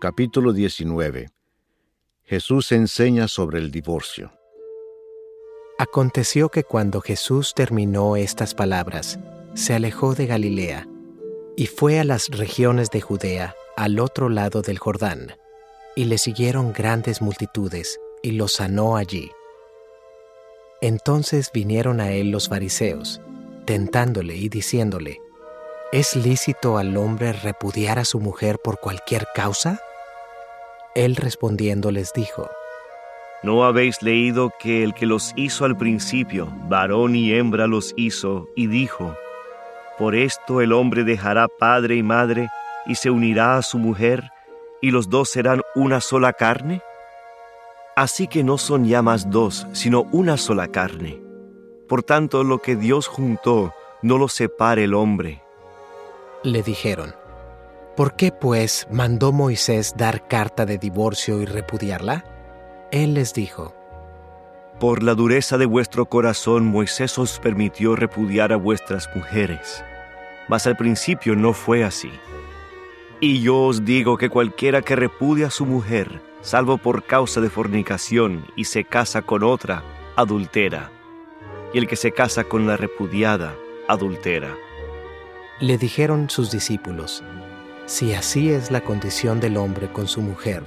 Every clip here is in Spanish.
Capítulo 19 Jesús enseña sobre el divorcio. Aconteció que cuando Jesús terminó estas palabras, se alejó de Galilea y fue a las regiones de Judea, al otro lado del Jordán, y le siguieron grandes multitudes, y lo sanó allí. Entonces vinieron a él los fariseos, tentándole y diciéndole, ¿Es lícito al hombre repudiar a su mujer por cualquier causa? Él respondiendo les dijo, ¿No habéis leído que el que los hizo al principio, varón y hembra los hizo, y dijo, Por esto el hombre dejará padre y madre, y se unirá a su mujer, y los dos serán una sola carne? Así que no son ya más dos, sino una sola carne. Por tanto, lo que Dios juntó, no lo separe el hombre le dijeron, ¿por qué pues mandó Moisés dar carta de divorcio y repudiarla? Él les dijo, Por la dureza de vuestro corazón Moisés os permitió repudiar a vuestras mujeres, mas al principio no fue así. Y yo os digo que cualquiera que repudia a su mujer, salvo por causa de fornicación, y se casa con otra, adultera, y el que se casa con la repudiada, adultera. Le dijeron sus discípulos, si así es la condición del hombre con su mujer,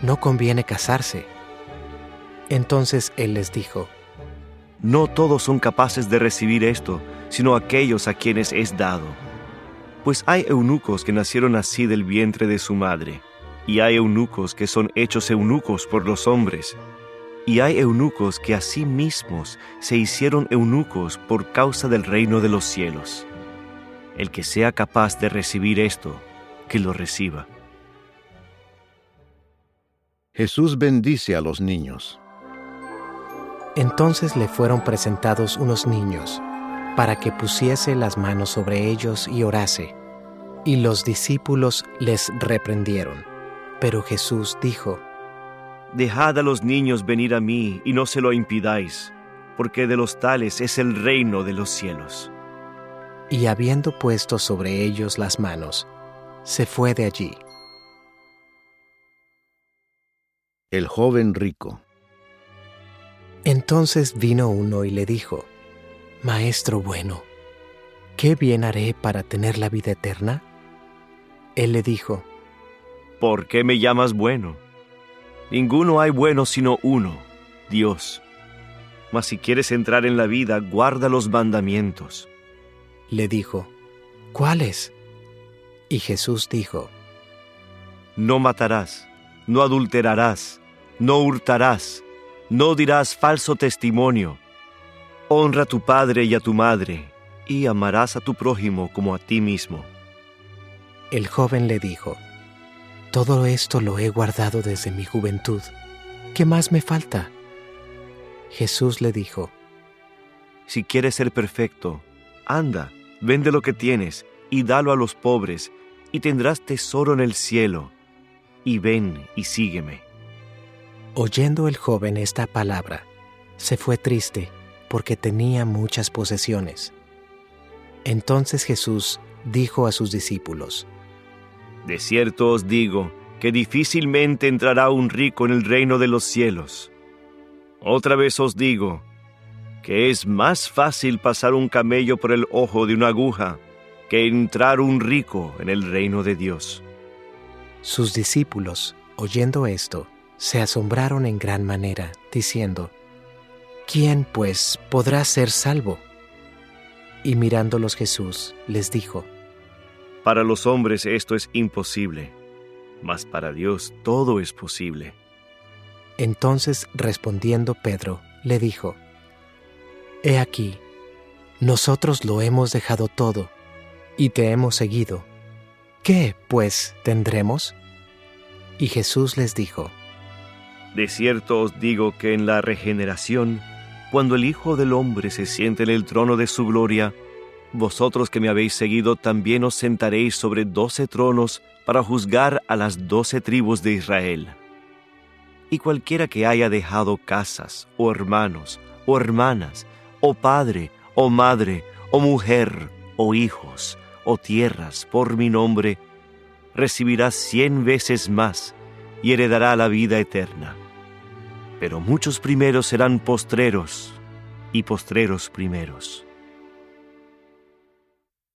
no conviene casarse. Entonces él les dijo, No todos son capaces de recibir esto, sino aquellos a quienes es dado. Pues hay eunucos que nacieron así del vientre de su madre, y hay eunucos que son hechos eunucos por los hombres, y hay eunucos que a sí mismos se hicieron eunucos por causa del reino de los cielos. El que sea capaz de recibir esto, que lo reciba. Jesús bendice a los niños. Entonces le fueron presentados unos niños, para que pusiese las manos sobre ellos y orase. Y los discípulos les reprendieron. Pero Jesús dijo, Dejad a los niños venir a mí y no se lo impidáis, porque de los tales es el reino de los cielos y habiendo puesto sobre ellos las manos, se fue de allí. El joven rico. Entonces vino uno y le dijo, Maestro bueno, ¿qué bien haré para tener la vida eterna? Él le dijo, ¿Por qué me llamas bueno? Ninguno hay bueno sino uno, Dios. Mas si quieres entrar en la vida, guarda los mandamientos le dijo, ¿cuáles? Y Jesús dijo, No matarás, no adulterarás, no hurtarás, no dirás falso testimonio, honra a tu padre y a tu madre, y amarás a tu prójimo como a ti mismo. El joven le dijo, Todo esto lo he guardado desde mi juventud. ¿Qué más me falta? Jesús le dijo, Si quieres ser perfecto, anda, vende lo que tienes y dalo a los pobres, y tendrás tesoro en el cielo. Y ven y sígueme. Oyendo el joven esta palabra, se fue triste porque tenía muchas posesiones. Entonces Jesús dijo a sus discípulos, De cierto os digo que difícilmente entrará un rico en el reino de los cielos. Otra vez os digo, que es más fácil pasar un camello por el ojo de una aguja que entrar un rico en el reino de Dios. Sus discípulos, oyendo esto, se asombraron en gran manera, diciendo, ¿quién pues podrá ser salvo? Y mirándolos Jesús les dijo, Para los hombres esto es imposible, mas para Dios todo es posible. Entonces respondiendo Pedro, le dijo, He aquí, nosotros lo hemos dejado todo y te hemos seguido. ¿Qué, pues, tendremos? Y Jesús les dijo, De cierto os digo que en la regeneración, cuando el Hijo del Hombre se siente en el trono de su gloria, vosotros que me habéis seguido también os sentaréis sobre doce tronos para juzgar a las doce tribus de Israel. Y cualquiera que haya dejado casas, o hermanos, o hermanas, o padre, o madre, o mujer, o hijos, o tierras por mi nombre, recibirá cien veces más y heredará la vida eterna. Pero muchos primeros serán postreros y postreros primeros.